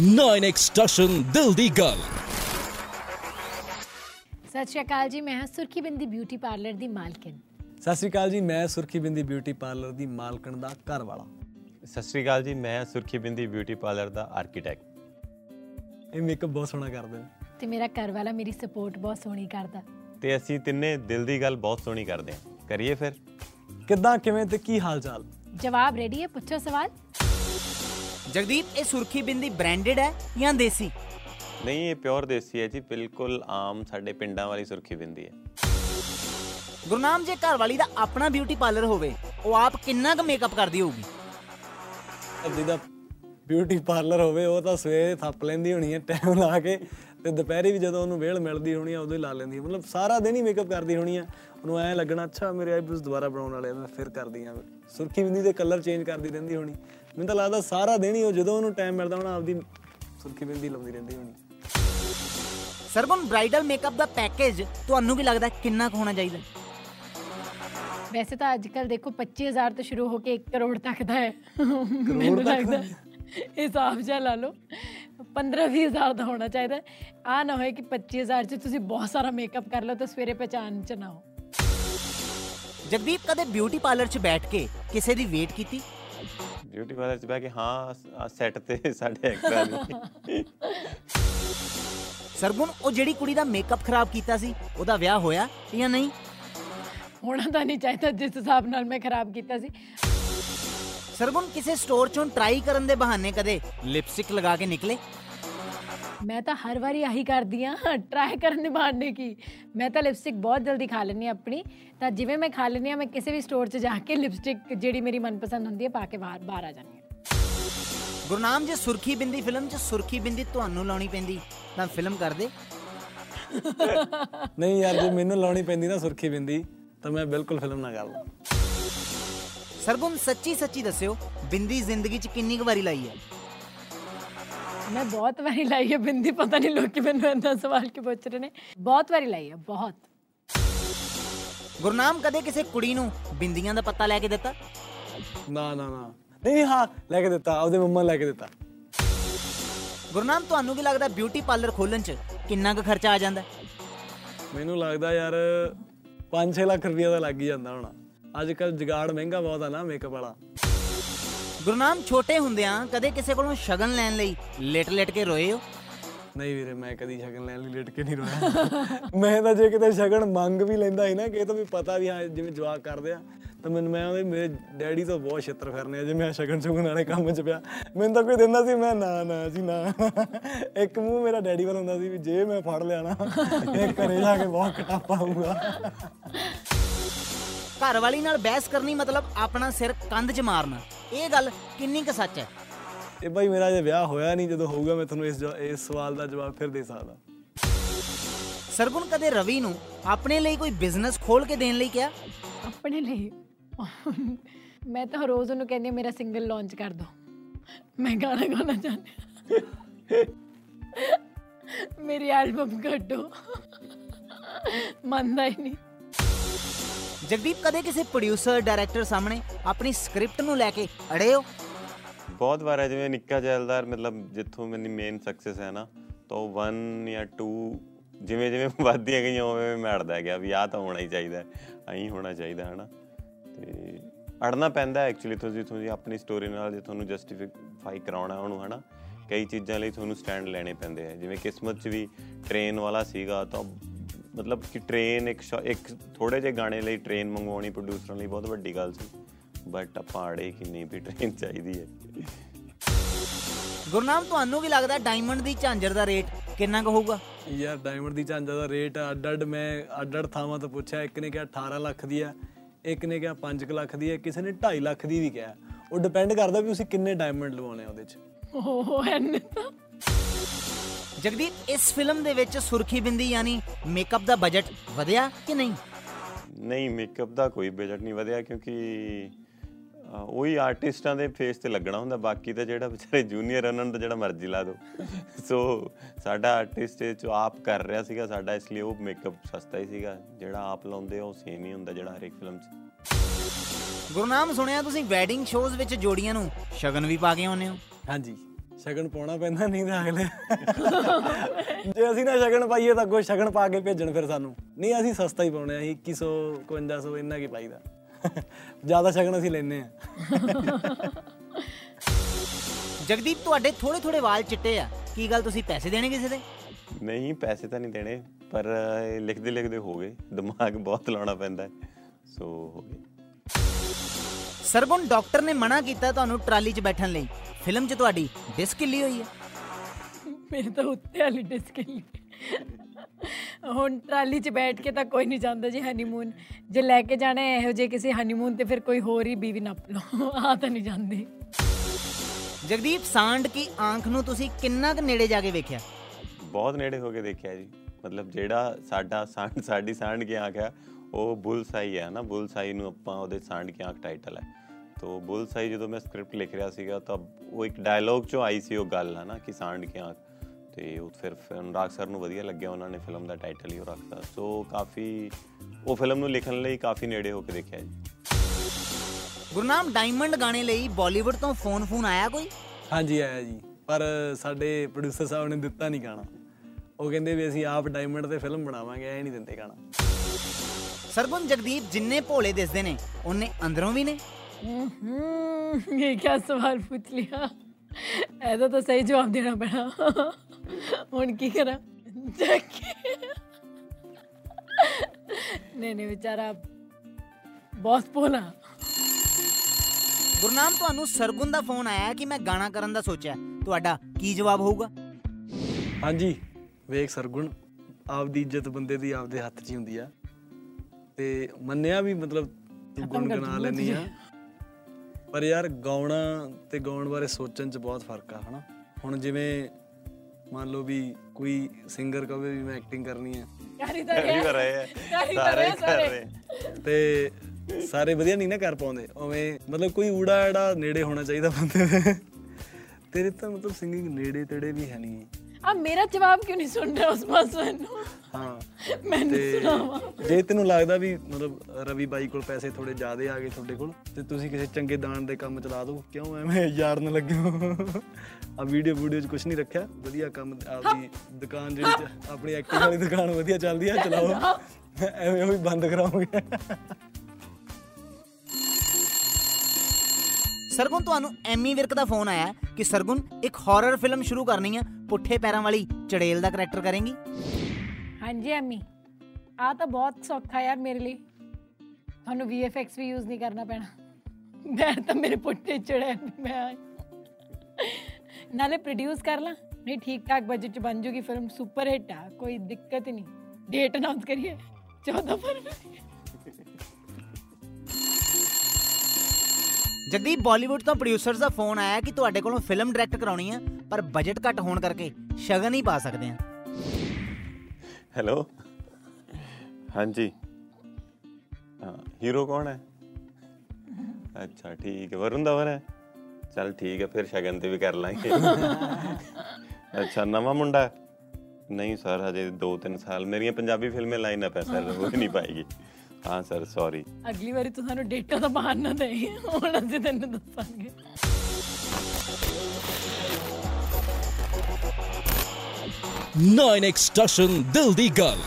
9x station ਦਿਲ ਦੀ ਗੱਲ। ਸਤਿ ਸ਼੍ਰੀ ਅਕਾਲ ਜੀ ਮੈਂ ਹਾਂ ਸੁਰਖੀ ਬਿੰਦੀ ਬਿਊਟੀ ਪਾਰਲਰ ਦੀ ਮਾਲਕਿਨ ਸਤਿ ਸ਼੍ਰੀ ਅਕਾਲ ਜੀ ਮੈਂ ਸੁਰਖੀ ਬਿੰਦੀ ਬਿਊਟੀ ਪਾਰਲਰ ਦੀ ਮਾਲਕਣ ਦਾ ਘਰ ਵਾਲਾ ਸਤਿ ਸ਼੍ਰੀ ਅਕਾਲ ਜੀ ਮੈਂ ਸੁਰਖੀ ਬਿੰਦੀ ਬਿਊਟੀ ਪਾਰਲਰ ਦਾ ਆਰਕੀਟੈਕਟ ਇਹ ਮੇਕਅਪ ਬਹੁਤ ਸੋਹਣਾ ਕਰਦੇ ਨੇ। ਤੇ ਮੇਰਾ ਘਰ ਵਾਲਾ ਮੇਰੀ ਸਪੋਰਟ ਬਹੁਤ ਸੋਹਣੀ ਕਰਦਾ। ਤੇ ਅਸੀਂ ਤਿੰਨੇ ਦਿਲ ਦੀ ਗੱਲ ਬਹੁਤ ਸੋਹਣੀ ਕਰਦੇ ਹਾਂ। ਕਰੀਏ ਫਿਰ? ਕਿੱਦਾਂ ਕਿਵੇਂ ਤੇ ਕੀ ਹਾਲ ਚਾਲ ਜਵਾਬ ਰੈਡੀ ਹੈ ਪੁੱਛੋ ਸਵਾਲ। ਜਗਦੀਪ ਇਹ ਸੁਰਖੀ ਬਿੰਦੀ ਬ੍ਰਾਂਡਡ ਹੈ ਜਾਂ ਦੇਸੀ? ਨਹੀਂ ਇਹ ਪਿਓਰ ਦੇਸੀ ਹੈ ਜੀ ਬਿਲਕੁਲ ਆਮ ਸਾਡੇ ਪਿੰਡਾਂ ਵਾਲੀ ਸੁਰਖੀ ਬਿੰਦੀ ਹੈ ਗੁਰਨਾਮ ਜੇ ਘਰ ਵਾਲੀ ਦਾ ਆਪਣਾ ਬਿਊਟੀ ਪਾਰਲਰ ਹੋਵੇ ਉਹ ਆਪ ਕਿੰਨਾ ਕੁ ਮੇਕਅਪ ਕਰਦੀ ਹੋਊਗੀ? ਜਿਹਦਾ ਬਿਊਟੀ ਪਾਰਲਰ ਹੋਵੇ ਉਹ ਤਾਂ ਸਵੇਰੇ ਥੱਪ ਲੈਂਦੀ ਹੋਣੀ ਹੈ ਟਾਈਮ ਲਾ ਕੇ ਤੇ ਦੁਪਹਿਰੇ ਵੀ ਜਦੋਂ ਉਹਨੂੰ ਵੇਲ ਮਿਲਦੀ ਹੋਣੀ ਆ ਉਦੋਂ ਹੀ ਲਾ ਲੈਂਦੀ ਹੈ। ਮਤਲਬ ਸਾਰਾ ਦਿਨ ਹੀ ਮੇਕਅਪ ਕਰਦੀ ਹੋਣੀ ਆ। ਉਹਨੂੰ ਐ ਲੱਗਣਾ ਅੱਛਾ ਮੇਰੇ ਆਈਬ੍ਰੋਜ਼ ਦੁਬਾਰਾ ਬਣਾਉਣ ਵਾਲੇ ਮੈਂ ਫਿਰ ਕਰਦੀ ਆ। ਸੁਰਖੀ ਬਿੰਦੀ ਦੇ ਕਲਰ ਚੇਂਜ ਕਰਦੀ ਰਹਿੰਦੀ ਹੋਣੀ। ਮੈਨੂੰ ਤਾਂ ਲੱਗਦਾ ਸਾਰਾ ਦਿਨ ਹੀ ਉਹ ਜਦੋਂ ਉਹਨੂੰ ਟਾਈਮ ਮਿਲਦਾ ਹੋਣਾ ਆਪਦੀ ਸੁਰਖੀ ਬਿੰਦੀ ਲਾਉਂਦੀ ਰਹਿੰਦੀ ਹੋਣੀ। ਸਰਗੁਣ ਬ੍ਰਾਈਡਲ ਮੇਕਅਪ ਦਾ ਪੈਕੇਜ ਤੁਹਾਨੂੰ ਕੀ ਲੱਗਦਾ ਕਿੰਨਾ ਕੁ ਹੋਣਾ ਚਾਹੀਦਾ ਵੈਸੇ ਤਾਂ ਅੱਜ ਕੱਲ ਦੇਖੋ 25000 ਤੋਂ ਸ਼ੁਰੂ ਹੋ ਕੇ 1 ਕਰੋੜ ਤੱਕ ਦਾ ਹੈ। ਮੈਨੂੰ ਲੱਗਦਾ ਹਿਸਾਬ ਜਿਹਾ ਲਾ ਲਓ। 15 20000 ਦਾ ਹੋਣਾ ਚਾਹੀਦਾ ਆ ਨਾ ਹੋਏ ਕਿ 25000 ਚ ਤੁਸੀਂ ਬਹੁਤ ਸਾਰਾ ਮੇਕਅਪ ਕਰ ਲਓ ਤਾਂ ਸਵੇਰੇ ਪਹਿਚਾਨ ਚ ਨਾ ਹੋ। ਜਗਦੀਪ ਕਦੇ ਬਿਊਟੀ ਪਾਰਲਰ 'ਚ ਬੈਠ ਕੇ ਕਿਸੇ ਦੀ ਵੇਟ ਕੀਤੀ? ਬਿਊਟੀ ਪਾਰਲਰ 'ਚ ਬਹਿ ਕੇ ਹਾਂ ਸੈੱਟ ਤੇ ਸਾਡੇ ਐਕਟਰਾਂ ਨੇ ਸਰਗੁਣ ਉਹ ਜਿਹੜੀ ਕੁੜੀ ਦਾ ਮੇਕਅਪ ਖਰਾਬ ਕੀਤਾ ਸੀ ਉਹਦਾ ਵਿਆਹ ਹੋਇਆ ਜਾਂ ਨਹੀਂ? ਹੋਣਾ ਤਾਂ ਨਹੀਂ ਚਾਹੀਦਾ ਜਿਸ ਹਿਸਾਬ ਨਾਲ ਮੈਂ ਖਰਾਬ ਕੀਤਾ ਸੀ। ਸਰਗੁਣ ਕਿਸੇ ਸਟੋਰ 'ਚੋਂ ਟਰਾਈ ਕਰਨ ਦੇ ਬਹਾਨੇ ਕਦੇ ਲਿਪਸਟਿਕ ਲਗਾ ਕੇ ਨਿਕਲੇ? ਮੈਂ ਤਾਂ ਹਰ ਵਾਰੀ ਆਹੀ ਕਰਦੀ ਆ ਟਰਾਈ ਕਰਨ ਦੇ। ਬਹਾਨੇ ਕੀ ਮੈਂ ਤਾਂ ਲਿਪਸਟਿਕ ਬਹੁਤ ਜਲਦੀ ਖਾ ਹਾਂ ਆਪਣੀ। ਤਾਂ ਜਿਵੇਂ ਮੈਂ ਖਾ ਲੈਂਦੀ ਆ ਮੈਂ ਕਿਸੇ ਵੀ ਸਟੋਰ 'ਚ ਜਾ ਕੇ ਲਿਪਸਟਿਕ ਜਿਹੜੀ ਮੇਰੀ ਮਨਪਸੰਦ ਹੁੰਦੀ ਹੈ ਪਾ ਕੇ ਬਾਹਰ ਬਾਹਰ ਆ ਜਾਂਦੀ ਹਾਂ। ਗੁਰਨਾਮ ਜੇ ਸੁਰਖੀ ਬਿੰਦੀ ਫਿਲਮ 'ਚ ਸੁਰਖੀ ਬਿੰਦੀ ਤੁਹਾਨੂੰ ਲਾਉਣੀ ਪੈਂਦੀ। ਤਾਂ ਫਿਲਮ ਕਰਦੇ ਨਹੀਂ ਯਾਰ ਜੇ ਮੈਨੂੰ ਲਾਉਣੀ ਪੈਂਦੀ ਨਾ ਸੁਰਖੀ ਬਿੰਦੀ ਤਾਂ ਮੈਂ ਬਿਲਕੁਲ ਫਿਲਮ ਨਾ ਕਰਦਾ ਸਰਗੁਣ ਸੱਚੀ ਸੱਚੀ ਦੱਸਿਓ ਬਿੰਦੀ ਜ਼ਿੰਦਗੀ 'ਚ ਕਿੰਨੀ ਕੁ ਵਾਰੀ ਲਾਈ ਹੈ? ਮੈਂ ਬਹੁਤ ਵਾਰੀ ਲਾਈ ਹੈ ਬਿੰਦੀ ਪਤਾ ਨਹੀਂ ਲੋਕੀ ਮੈਨੂੰ ਇੰਨਾ ਸਵਾਲ ਕਿਉਂ ਪੁੱਛ ਰਹੇ ਨੇ। ਬਹੁਤ ਵਾਰੀ ਲਾਈ ਹੈ ਬਹੁਤ। ਗੁਰਨਾਮ ਕਦੇ ਕਿਸੇ ਕੁੜੀ ਨੂੰ ਬਿੰਦੀਆਂ ਦਾ ਪੱਤਾ ਲੈ ਕੇ ਦਿੱਤਾ? ਨਾ ਨਾ ਨਾ। ਨਹੀਂ ਨਹੀਂ ਹਾਂ ਲੈ ਕੇ ਦਿੱਤਾ ਆਪਦੇ ਮੰਮਾ ਲੈ ਕੇ ਦਿੱਤਾ। ਗੁਰਨਾਮ ਤੁਹਾਨੂੰ ਕੀ ਲੱਗਦਾ ਬਿਊਟੀ ਪਾਰਲਰ ਖੋਲਣ 'ਚ ਕਿੰਨਾ ਕੁ ਖਰਚਾ ਆ ਜਾਂਦਾ? ਮੈਨੂੰ ਲੱਗਦਾ ਯਾਰ 5-6 ਲੱਖ ਰੁਪਏ ਦਾ ਲੱਗ ਹੀ ਜਾਂਦਾ ਹੋਣਾ। ਅੱਜ ਕੱਲ ਜਗਾੜ ਮਹਿੰਗਾ ਬਹੁਤ ਆ ਨਾ ਮੇਕਅਪ ਵਾਲਾ। ਗੁਰਨਾਮ ਛੋਟੇ ਹੁੰਦਿਆਂ ਕਦੇ ਕਿਸੇ ਕੋਲੋਂ ਸ਼ਗਨ ਲੈਣ ਲਈ ਲਿਟ ਲਿਟ ਕੇ ਰੋਏ ਹੋ? ਨਹੀਂ ਵੀਰੇ ਮੈਂ ਕਦੀ ਸ਼ਗਨ ਲੈਣ ਲਈ ਲੇਟ ਕੇ ਨਹੀਂ ਰੋਇਆ। ਮੈਂ ਤਾਂ ਜੇ ਕਿਤੇ ਸ਼ਗਨ ਮੰਗ ਵੀ ਲੈਂਦਾ ਸੀ ਨਾ ਕਿ ਇਹ ਤਾਂ ਵੀ ਪਤਾ ਵੀ ਹਾਂ ਜਿਵੇਂ ਜਵਾਕ ਕਰਦੇ ਆ ਤਾਂ ਮੈਨੂੰ ਮੈਂ ਉਹਦੇ ਮੇਰੇ ਡੈਡੀ ਤੋਂ ਬਹੁਤ ਛਿੱਤਰ ਫਿਰਨੇ ਆ ਜੇ ਮੈਂ ਸ਼ਗਨ ਸ਼ੁਗਨ ਵਾਲੇ ਕੰਮ 'ਚ ਪਿਆ। ਮੈਨੂੰ ਤਾਂ ਕੋਈ ਦਿੰਦਾ ਸੀ ਮੈਂ ਨਾ ਨਾ ਜੀ ਨਾ। ਇੱਕ ਮੂੰਹ ਮੇਰਾ ਡੈਡੀ ਵੱਲ ਹੁੰਦਾ ਸੀ ਵੀ ਜੇ ਮੈਂ ਫੜ ਲਿਆ ਨਾ ਇਹ ਘਰੇ ਜਾ ਕੇ ਬਹੁਤ ਕਟਾਪਾ ਹੋਊਗਾ। ਘਰ ਵਾਲੀ ਨਾਲ ਬਹਿਸ ਕਰਨੀ ਮਤਲਬ ਆਪਣਾ ਸਿਰ ਕੰਧ 'ਚ ਮਾਰਨਾ। ਇਹ ਗੱਲ ਕਿੰਨੀ ਕੁ ਸੱਚ ਹੈ? ਇਹ ਬਾਈ ਮੇਰਾ ਜੇ ਵਿਆਹ ਹੋਇਆ ਨਹੀਂ ਜਦੋਂ ਹੋਊਗਾ ਮੈਂ ਤੁਹਾਨੂੰ ਇਸ ਇਸ ਸਵਾਲ ਦਾ ਜਵਾਬ ਫਿਰ ਦੇ ਸਕਦਾ। ਸਰਗੁਣ ਕਦੇ ਰਵੀ ਨੂੰ ਆਪਣੇ ਲਈ ਕੋਈ ਬਿਜ਼ਨਸ ਖੋਲ ਕੇ ਦੇਣ ਲਈ ਕਿਹਾ? ਆਪਣੇ ਲਈ? ਮੈਂ ਤਾਂ ਰੋਜ਼ ਉਹਨੂੰ ਕਹਿੰਦੀ ਮੇਰਾ ਸਿੰਗਲ ਲਾਂਚ ਕਰ ਦੋ। ਮੈਂ ਗਾਣਾ ਗਾਣਾ ਚਾਹੁੰਦੀ। ਮੇਰੀ ਐਲਬਮ ਕੱਢੋ। ਮੰਨਦਾ ਹੀ ਨਹੀਂ। ਜਗਦੀਪ, ਕਦੇ ਕਿਸੇ ਪ੍ਰੋਡਿਊਸਰ ਡਾਇਰੈਕਟਰ ਸਾਹਮਣੇ ਆਪਣੀ ਸਕ੍ਰਿਪਟ ਨੂੰ ਲੈ ਕੇ ਅੜੇ ਹੋ? ਬਹੁਤ ਵਾਰ ਹੈ, ਜਿਵੇਂ ਨਿੱਕਾ ਜੈਲਦਾਰ ਮਤਲਬ ਜਿੱਥੋਂ ਮੇਰੀ ਮੇਨ ਸਕਸੈਸ ਹੈ ਨਾ, ਤਾਂ 1 ਜਾਂ 2 ਜਿਵੇਂ ਜਿਵੇਂ ਵੱਧਦੀਆਂ ਗਈਆਂ, ਉਵੇਂ ਮੈਂ ਅੜਦਾ ਗਿਆ ਵੀ ਆਹ ਤਾਂ ਹੋਣਾ ਹੀ ਚਾਹੀਦਾ ਐਂ ਹੋਣਾ ਚਾਹੀਦਾ, ਹਨਾ? ਤੇ ਅੜਨਾ ਪੈਂਦਾ ਐਕਚੁਅਲੀ ਤੁਸੀਂ ਤੁਸੀਂ ਆਪਣੀ ਸਟੋਰੀ ਨਾਲ ਜੇ ਤੁਹਾਨੂੰ ਜਸਟੀਫਾਈ ਕਰਾਉਣਾ ਉਹਨੂੰ, ਹਨਾ? ਕਈ ਚੀਜ਼ਾਂ ਲਈ ਤੁਹਾਨੂੰ ਸਟੈਂਡ ਲੈਣੇ ਪੈਂਦੇ ਆ, ਜਿਵੇਂ ਕਿਸਮਤ 'ਚ ਵੀ ਟ੍ਰੇਨ ਵਾਲਾ ਸੀਗਾ, ਤਾਂ ਮਤਲਬ ਕਿ ਟ੍ਰੇਨ ਇੱਕ ਇੱਕ ਥੋੜੇ ਜਿਹੇ ਗਾਣੇ ਲਈ ਟ੍ਰੇਨ ਮੰਗਵਾਉਣੀ ਪ੍ਰੋਡਿਊਸਰਾਂ ਲਈ ਬਹੁਤ ਵੱਡੀ ਗੱਲ ਸੀ। ਬਟ ਆਪਾਂ ਅੜੇ ਕਿ ਨਹੀਂ ਵੀ ਟ੍ਰੇਨ ਚਾਹੀਦੀ ਹੈ। ਗੁਰਨਾਮ ਤੁਹਾਨੂੰ ਕੀ ਲੱਗਦਾ ਡਾਇਮੰਡ ਦੀ ਝਾਂਜਰ ਦਾ ਰੇਟ ਕਿੰਨਾ ਕੁ ਹੋਊਗਾ? ਯਾਰ ਡਾਇਮੰਡ ਦੀ ਝਾਂਜਾ ਦਾ ਰੇਟ ਅੱਡ ਅੱਡ ਮੈਂ ਅੱਡ ਅੱਡ ਥਾਵਾਂ ਤੋਂ ਪੁੱਛਿਆ ਇੱਕ ਨੇ ਕਿਹਾ 18 ਲੱਖ ਦੀ ਆ ਇੱਕ ਨੇ ਕਿਹਾ 5 ਲੱਖ ਦੀ ਹੈ ਕਿਸੇ ਨੇ 2.5 ਲੱਖ ਦੀ ਵੀ ਕਿਹਾ। ਉਹ ਡਿਪੈਂਡ ਕਰਦਾ ਵੀ ਤੁਸੀਂ ਕਿੰਨੇ ਡਾਇਮੰਡ ਲਵਾਉਣੇ ਆ ਉਹਦੇ 'ਚ। ਉਹ ਐਨੇ ਤਾਂ। ਜਗਦੀਪ ਇਸ ਫਿਲਮ ਦੇ ਵਿੱਚ ਸੁਰਖੀ ਬਿੰਦੀ ਯਾਨੀ ਮੇਕਅਪ ਦਾ ਬਜਟ ਵਧਿਆ ਕਿ ਨਹੀਂ? ਨਹੀਂ ਮੇਕਅਪ ਦਾ ਕੋਈ ਬਜਟ ਨਹੀਂ ਵਧਿਆ ਕਿਉਂਕਿ ਉਹੀ ਆਰਟਿਸਟਾਂ ਦੇ ਫੇਸ ਤੇ ਲੱਗਣਾ ਹੁੰਦਾ ਬਾਕੀ ਤਾਂ ਜਿਹੜਾ ਵਿਚਾਰੇ ਜੂਨੀਅਰ ਉਹਨਾਂ ਨੂੰ ਤਾਂ ਜਿਹੜਾ ਮਰਜ਼ੀ ਲਾ ਦਿਓ। ਸੋ ਸਾਡਾ ਆਰਟਿਸਟ ਇਹ 'ਚ ਆਪ ਕਰ ਰਿਹਾ ਸੀਗਾ ਸਾਡਾ ਇਸ ਲਈ ਉਹ ਮੇਕਅਪ ਸਸਤਾ ਹੀ ਸੀਗਾ। ਜਿਹੜਾ ਆਪ ਲਾਉਂਦੇ ਉਹ ਸੇਮ ਹੀ ਹੁੰਦਾ ਜਿਹੜਾ ਹਰੇਕ ਫਿਲਮ 'ਚ। ਗੁਰਨਾਮ ਸੁਣਿਆ ਤੁਸੀਂ ਵੈਡਿੰਗ ਸ਼ੋਜ਼ ਵਿੱਚ ਜੋੜੀਆਂ ਨੂੰ? ਸ਼ਗਨ ਵੀ ਪਾ ਕੇ ਆਉਂਦੇ ਹੋ? ਹਾਂਜੀ। ਸ਼ਗਨ ਪਾਉਣਾ ਪੈਂਦਾ ਨਹੀਂ ਤਾਂ ਅਗਲੇ ਜੇ ਅਸੀਂ ਨਾ ਸ਼ਗਨ ਪਾਈਏ ਤਾਂ ਅੱਗੋਂ ਸ਼ਗਨ ਪਾ ਕੇ ਭੇਜਣ ਫਿਰ ਸਾਨੂੰ। ਨਹੀਂ ਅਸੀਂ ਸਸਤਾ ਹੀ ਪਾਉਣੇ ਆ ਅਸੀਂ 2100 5100 ਇੰਨਾ ਕੀ ਪਾਈਦਾ। ਜ਼ਿਆਦਾ ਸ਼ਗਨ ਅਸੀਂ ਲੈਨੇ ਆ। ਜਗਦੀਪ ਤੁਹਾਡੇ ਥੋੜੇ ਥੋੜੇ ਵਾਲ ਚਿੱਟੇ ਆ। ਕੀ ਗੱਲ ਤੁਸੀਂ ਪੈਸੇ ਦੇਣੇ ਕਿਸੇ ਦੇ? ਨਹੀਂ ਪੈਸੇ ਤਾਂ ਨਹੀਂ ਦੇਣੇ ਪਰ ਲਿਖਦੇ ਲਿਖਦੇ ਹੋ ਗਏ। ਦਿਮਾਗ ਬਹੁਤ ਲਾਉਣਾ ਪੈਂਦਾ ਸੋ ਹੋ ਗਏ। ਸਰਗੁਣ ਡਾਕਟਰ ਨੇ ਮਨਾ ਕੀਤਾ ਤੁਹਾਨੂੰ ਟਰਾਲੀ 'ਚ ਬੈਠਣ ਲਈ। ਫਿਲਮ 'ਚ ਤੁਹਾਡੀ ਡਿਸਕ ਹਿੱਲੀ ਹੋਈ ਹੈ। ਮੇਰੇ ਤਾਂ ਉੱਤੇ ਵਾਲੀ ਡਿਸਕ ਹੀ ਹੁਣ ਟਰਾਲੀ 'ਚ ਬੈਠ ਕੇ ਤਾਂ ਕੋਈ ਨਹੀਂ ਜਾਂਦਾ ਜੀ ਹਨੀਮੂਨ ਜੇ ਲੈ ਕੇ ਜਾਣਾ ਇਹੋ ਜਿਹੇ ਕਿਸੇ ਹਨੀਮੂਨ ਤੇ ਫਿਰ ਕੋਈ ਹੋਰ ਹੀ ਬੀਵੀ ਨੱਪ ਲਓ। ਆ ਤਾਂ ਨਹੀਂ ਜਾਂਦੀ। ਜਗਦੀਪ ਸਾਂਡ ਕੀ ਆਂਖ ਨੂੰ ਤੁਸੀਂ ਕਿੰਨਾ ਕੁ ਨੇੜੇ ਜਾ ਕੇ ਵੇਖਿਆ? ਬਹੁਤ ਨੇੜੇ ਹੋ ਕੇ ਦੇਖਿਆ ਜੀ। ਮਤਲਬ ਜਿਹੜਾ ਸਾਡਾ ਸਾਂਡ ਸਾਡੀ ਸਾਂਡ ਕੀ ਆਂਖ ਹੈ ਉਹ ਬੁਲ ਸਾਈ ਹੈ ਨਾ। ਬੁਲ ਸਾਈ ਨੂੰ ਆਪਾਂ ਉਹਦੇ ਸਾਂਡ ਕੀ ਆਂਖ ਟਾਈਟਲ ਹੈ। ਤੋ ਬੁੱਲ ਸਾਈ ਜਦੋਂ ਮੈਂ ਸਕ੍ਰਿਪਟ ਲਿਖ ਰਿਹਾ ਸੀਗਾ ਤਬ ਉਹ ਇੱਕ ਡਾਇਲੌਗ ਚੋਂ ਆਈ ਸੀ ਉਹ ਗੱਲ ਹੈ ਨਾ ਕਿ ਸਾਂਡ ਕੇ ਆਂਖ ਤੇ ਉਹ ਫਿਰ ਅਨੁਰਾਗ ਸਰ ਨੂੰ ਵਧੀਆ ਲੱਗਿਆ ਉਹਨਾਂ ਨੇ ਫਿਲਮ ਦਾ ਟਾਈਟਲ ਹੀ ਉਹ ਰੱਖਤਾ। ਸੋ ਕਾਫੀ ਉਹ ਫਿਲਮ ਨੂੰ ਲਿਖਣ ਲਈ ਕਾਫੀ ਨੇੜੇ ਹੋ ਕੇ ਦੇਖਿਆ ਜੀ। ਗੁਰਨਾਮ ਡਾਇਮੰਡ ਗਾਣੇ ਲਈ ਬਾਲੀਵੁੱਡ ਤੋਂ ਫੋਨ ਫੋਨ ਆਇਆ ਕੋਈ? ਹਾਂਜੀ ਆਇਆ ਜੀ। ਪਰ ਸਾਡੇ ਪ੍ਰੋਡਿਊਸਰ ਸਾਹਿਬ ਨੇ ਦਿੱਤਾ ਨਹੀਂ ਗਾਣਾ। ਉਹ ਕਹਿੰਦੇ ਵੀ ਅਸੀਂ ਆਪ ਡਾਇਮੰਡ ਤੇ ਫਿਲਮ ਬਣਾਵਾਂਗੇ ਐ ਨਹੀਂ ਦਿੰਦੇ ਗਾਣਾ। ਸਰਗੁਣ ਜਗਦੀਪ ਜਿੰਨੇ ਭੋਲੇ ਦਿਸਦੇ ਨੇ ਉਹਨੇ ਅੰਦਰੋਂ ਵੀ ਨੇ। ये क्या सवाल पूछ लिया ऐसा तो सही जवाब देना पड़ा ਹੁਣ ਕੀ ਕਰਾਂ ਚੱਕੇ ਨਹੀਂ ਨਹੀਂ ਵਿਚਾਰਾ ਬਹੁਤ ਭੋਲਾ ਗੁਰਨਾਮ ਤੁਹਾਨੂੰ ਸਰਗੁਣ ਦਾ ਫੋਨ ਆਇਆ ਕਿ ਮੈਂ ਗਾਣਾ ਕਰਨ ਦਾ ਸੋਚਿਆ ਤੁਹਾਡਾ ਕੀ ਜਵਾਬ ਹੋਊਗਾ ਹਾਂਜੀ ਵੇਖ ਸਰਗੁਣ ਆਪਦੀ ਇੱਜ਼ਤ ਬੰਦੇ ਦੀ ਆਪਦੇ ਹੱਥ 'ਚ ਹੀ ਹੁੰਦੀ ਆ ਤੇ ਮੰਨਿਆ ਵੀ ਮਤਲਬ ਤੂੰ ਗੁਣ ਗਣਾ ਲੈਨੀ ਆ ਪਰ ਯਾਰ ਗਾਉਣਾ ਤੇ ਗਾਉਣ ਬਾਰੇ ਸੋਚਣ 'ਚ ਬਹੁਤ ਫ਼ਰਕ ਆ ਹਨਾ? ਹੁਣ ਜਿਵੇਂ ਮੰਨ ਲਓ ਵੀ ਕੋਈ ਸਿੰਗਰ ਕਹੇ ਵੀ ਮੈਂ ਐਕਟਿੰਗ ਕਰਨੀ ਆ। ਕਰੀ ਤਾਂ ਕਰੀ ਰਹੇ। ਹੈ ਤਾਂ ਸਾਰੇ ਕਰ ਸਾਰੇ। ਰਹੇ। ਤੇ ਸਾਰੇ ਵਧੀਆ ਨਹੀਂ ਨਾ ਕਰ ਪਾਉਂਦੇ। ਉਵੇਂ ਮਤਲਬ ਕੋਈ ਊੜਾ ਐੜਾ ਨੇੜੇ ਹੋਣਾ ਚਾਹੀਦਾ ਬੰਦੇ ਦੇ। ਤੇਰੇ ਤਾਂ ਮਤਲਬ ਸਿੰਗਿੰਗ ਨੇੜੇ ਤੇੜੇ ਵੀ ਹੈ ਨਹੀਂ। ਆ ਮੇਰਾ ਜਵਾਬ ਕਿਉਂ ਨਹੀਂ ਸੁਣ ਰਿਹਾ ਉਸ ਮਾਸੂਮ ਨੂੰ? ਹਾਂ ਮੈਨੂੰ ਤੇ ਸੁਣਾਵਾ। ਜੇ ਤੈਨੂੰ ਲੱਗਦਾ ਵੀ ਮਤਲਬ ਰਵੀ ਬਾਈ ਕੋਲ ਪੈਸੇ ਥੋੜੇ ਜ਼ਿਆਦੇ ਆ ਗਏ ਤੁਹਾਡੇ ਕੋਲ ਤੇ ਤੁਸੀਂ ਕਿਸੇ ਚੰਗੇ ਦਾਨ ਦੇ ਕੰਮ ਚਲਾ ਦਿਓ ਕਿਉਂ ਐਵੇਂ ਯਾਰਨ ਲੱਗੇ ਹੋ? ਆ ਵੀਡੀਓ ਵੀਡੀਓ 'ਚ ਕੁਝ ਨਹੀਂ ਰੱਖਿਆ ਵਧੀਆ ਕੰਮ ਆਪਦੀ ਦੁਕਾਨ ਜਿਹੜੀ ਆਪਣੀ ਐਕਟਿੰਗ ਵਾਲੀ ਦੁਕਾਨ ਵਧੀਆ ਚੱਲਦੀ ਆ ਚਲਾਓ। ਐਵੇਂ ਉਹ ਵੀ ਬੰਦ ਕਰਾਉਂਗੇ ਸਰਗੁਣ, ਤੁਹਾਨੂੰ ਐਮੀ ਵਿਰਕ ਦਾ ਫੋਨ ਆਇਆ ਕਿ ਸਰਗੁਣ, ਇੱਕ ਹਾਰਰ ਫਿਲਮ ਸ਼ੁਰੂ ਕਰਨੀ ਆ ਪੁੱਠੇ ਪੈਰਾਂ ਵਾਲੀ ਚੜੇਲ ਦਾ ਕਰੈਕਟਰ ਕਰੇਂਗੀ। ਹਾਂਜੀ, ਐਮੀ। ਆ ਤਾਂ ਬਹੁਤ ਸੌਖਾ ਯਾਰ ਮੇਰੇ ਲਈ। ਤੁਹਾਨੂੰ VFX ਵੀ ਯੂਜ਼ ਨਹੀਂ ਕਰਨਾ ਪੈਣਾ। ਮੈਂ ਤਾਂ ਮੇਰੇ ਪੁੱਟੇ ਚੜਿਆ ਮੈਂ ਆਈ। ਨਾਲੇ ਪ੍ਰੋਡਿਊਸ ਕਰ ਲਾਂ। ਨਹੀਂ ਠੀਕ ਠਾਕ ਬਜਟ ਚ ਬਣ ਜੂਗੀ ਫਿਲਮ ਸੁਪਰ ਹਿੱਟ ਆ, ਕੋਈ ਦਿੱਕਤ ਨਹੀਂ। ਡੇਟ ਅਨਾਉਂਸ ਕਰੀਏ 14 ਫਰਵਰੀ। ਜਗਦੀਪ ਬਾਲੀਵੁੱਡ ਤੋਂ ਪ੍ਰੋਡਿਊਸਰਸ ਦਾ ਫੋਨ ਆਇਆ ਕਿ ਤੁਹਾਡੇ ਕੋਲੋਂ ਫਿਲਮ ਡਾਇਰੈਕਟ ਕਰਾਉਣੀ ਆ ਪਰ ਬਜਟ ਘੱਟ ਹੋਣ ਕਰਕੇ ਸ਼ਗਨ ਹੀ ਪਾ ਸਕਦੇ ਆ। ਹੈਲੋ ਹਾਂਜੀ। ਹਾਂ ਹੀਰੋ ਕੌਣ ਹੈ? ਅੱਛਾ ਠੀਕ ਹੈ। ਵਰੁਣ ਧਵਨ ਹੈ? ਚਲ ਠੀਕ ਹੈ ਫਿਰ ਸ਼ਗਨ ਤੇ ਵੀ ਕਰ ਲਾਂਗੇ। ਅੱਛਾ ਨਵਾਂ ਮੁੰਡਾ ਹੈ? ਨਹੀਂ ਸਰ ਹਜੇ 2-3 ਸਾਲ। ਮੇਰੀਆਂ ਪੰਜਾਬੀ ਫਿਲਮੇ ਲਾਈਨ ਅਪ ਹੈ ਸਰ ਹੋ ਹੀ ਨਹੀਂ ਪਾਏਗੀ। ਹਾਂ ਸਰ ਸੌਰੀ ਅਗਲੀ ਵਾਰੀ ਤੂੰ ਸਾਨੂੰ ਡੇਟਾ ਦਾ ਬਹਾਨਾ ਦੇ ਹੁਣ ਅਸੀਂ ਤੈਨੂੰ ਦੱਸਾਂਗੇ। ਨਾਈਨ ਐਕਸਟ੍ਰੈਸ਼ਨ ਦਿਲ ਦੀ ਗੱਲ